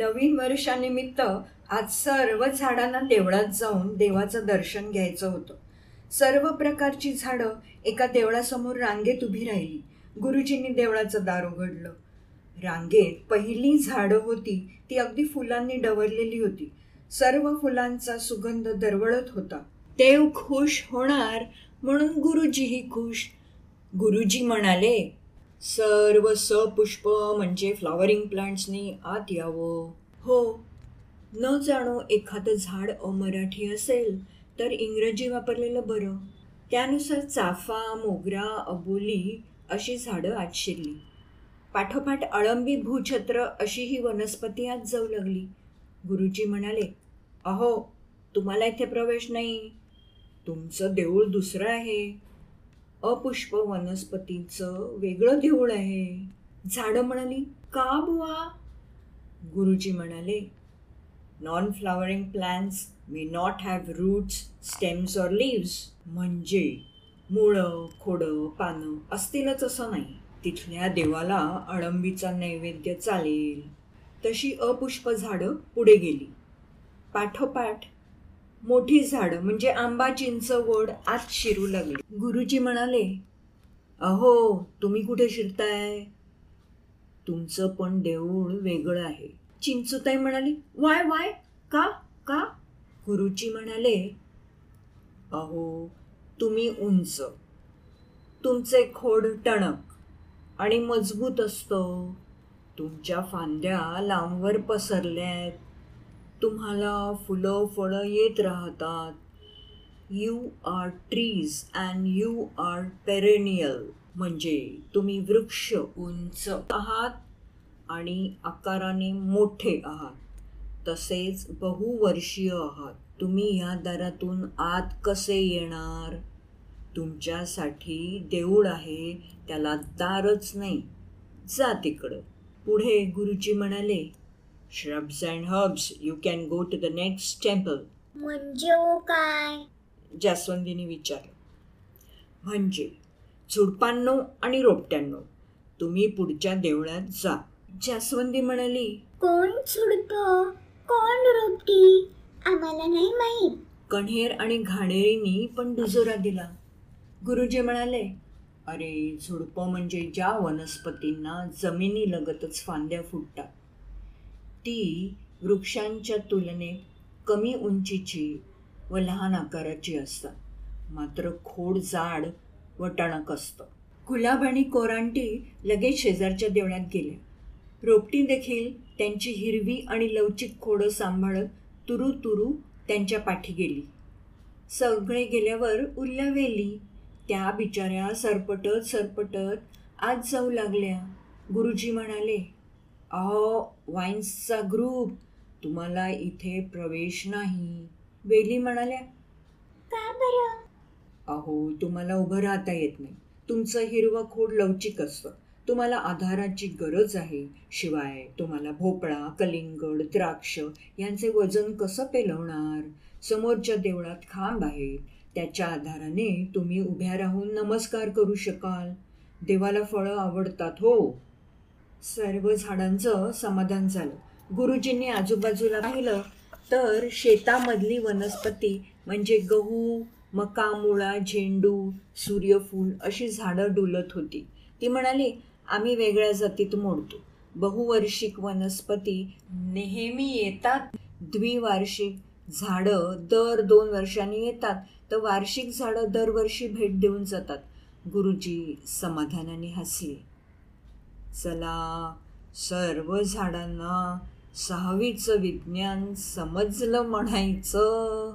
नवीन वर्षानिमित्त आज सर्व झाडांना देवळात जाऊन देवाचं दर्शन घ्यायचं होतं. सर्व प्रकारची झाडं एका देवळासमोर रांगेत उभी राहिली. गुरुजींनी देवळाचं दार उघडलं. रांगेत पहिली झाडं होती ती अगदी फुलांनी डवरलेली होती. सर्व फुलांचा सुगंध दरवळत होता. देव खुश होणार म्हणून गुरुजीही खुश. गुरुजी म्हणाले सर्व सपुष्प म्हणजे फ्लॉवरिंग प्लांट्सनी आत यावं. हो न जाणो एखादं झाड अमराठी असेल तर इंग्रजी वापरलेलं बरं. त्यानुसार चाफा मोगरा अबोली अशी झाडं आत शिरली. पाठोपाठ अळंबी भूछत्र अशी ही वनस्पती आत जाऊ लागली. गुरुजी म्हणाले अहो तुम्हाला इथे प्रवेश नाही. तुमचं देऊळ दुसरं आहे. अपुष्प वनस्पतींचं वेगळं देऊळ आहे. झाडं म्हणाली का बुवा? गुरुजी म्हणाले non flowering plants may not have roots stems or leaves म्हणजे मुळं खोडं पानं असतीलच असं नाही. तिथल्या देवाला अळंबीचा नैवेद्य चालेल. तशी अपुष्प झाडं पुढे गेली. पाठोपाठ मोठी झाडं म्हणजे आंबा चिंच वड आत शिरू लागली. गुरुजी म्हणाले अहो तुम्ही कुठे शिरताय? तुमचं पण देऊळ वेगळं आहे. चिंचुताई म्हणाली वाय वाय का का? गुरुजी म्हणाले अहो तुम्ही उंच तुमचे खोड टणक आणि मजबूत असतो. तुमच्या फांद्या लांबवर पसरल्या आहेत तुम्हाला फुलं फळं येत राहतात. You are trees and you are perennial म्हणजे तुम्ही वृक्ष उंच आहात आणि आकाराने मोठे आहात. तसेच बहुवर्षीय आहात. तुम्ही या दारातून आत कसे येणार? तुमच्यासाठी देऊळ आहे त्याला दारच नाही. जा तिकडं. पुढे गुरुजी म्हणाले shrubs and herbs you can go to the next temple म्हणजे काय? जास्वंदीने विचारलं. म्हणजे झुडपांनो आणि रोपट्यांनो तुम्ही पुढच्या देवळात जा. जास्वंदी म्हणाली. कोण झुडप? कोण रोपटी? आम्हाला नाही माहीत. कण्हेर आणि घाणेरींनी पण दुजोरा दिला. गुरुजी म्हणाले अरे झुडपं म्हणजे ज्या वनस्पतींना जमिनीलगतच फांद्या फुटतात. ती वृक्षांच्या तुलनेत कमी उंचीची व लहान आकाराची असतात. मात्र खोड जाड व टणक असतं. गुलाब आणि कोरांटी लगेच शेजारच्या देवळ्यात गेल्या रोपटी देखील त्यांची हिरवी आणि लवचिक खोडं सांभाळत तुरू तुरू त्यांच्या पाठी गेली. सगळे गेल्यावर उल्लावेली त्या बिचाऱ्या सरपटत सरपटत आज जाऊ लागल्या. गुरुजी म्हणाले अहो वाईन्सचा ग्रुप. तुम्हाला इथे प्रवेश नाही. वेली म्हणाल्या का बरं? अहो तुम्हाला उभं राहता येत नाही. तुमचं हिरवं खोड लवचिक असतं. तुम्हाला आधाराची गरज आहे. शिवाय तुम्हाला भोपळा कलिंगड द्राक्ष यांचे वजन कसं पेलवणार? समोरच्या देवळात खांब आहे त्याच्या आधाराने तुम्ही उभ्या राहून नमस्कार करू शकाल. देवाला फळं आवडतात हो. सर्व झाडांचं समाधान झालं. गुरुजींनी आजूबाजूला पाहिलं तर शेतामधली वनस्पती म्हणजे गहू मका मुळा झेंडू सूर्यफूल अशी झाडं डुलत होती. ती म्हणाली आम्ही वेगळ्या जातीत मोडतो. बहुवार्षिक वनस्पती नेहमी येतात. द्विवार्षिक झाडं दर दोन वर्षांनी येतात. तर वार्षिक झाडं दरवर्षी भेट देऊन जातात. गुरुजी समाधानाने हसले. चला सर्व झाडांना सहावीचं विज्ञान समजलं म्हणायचं.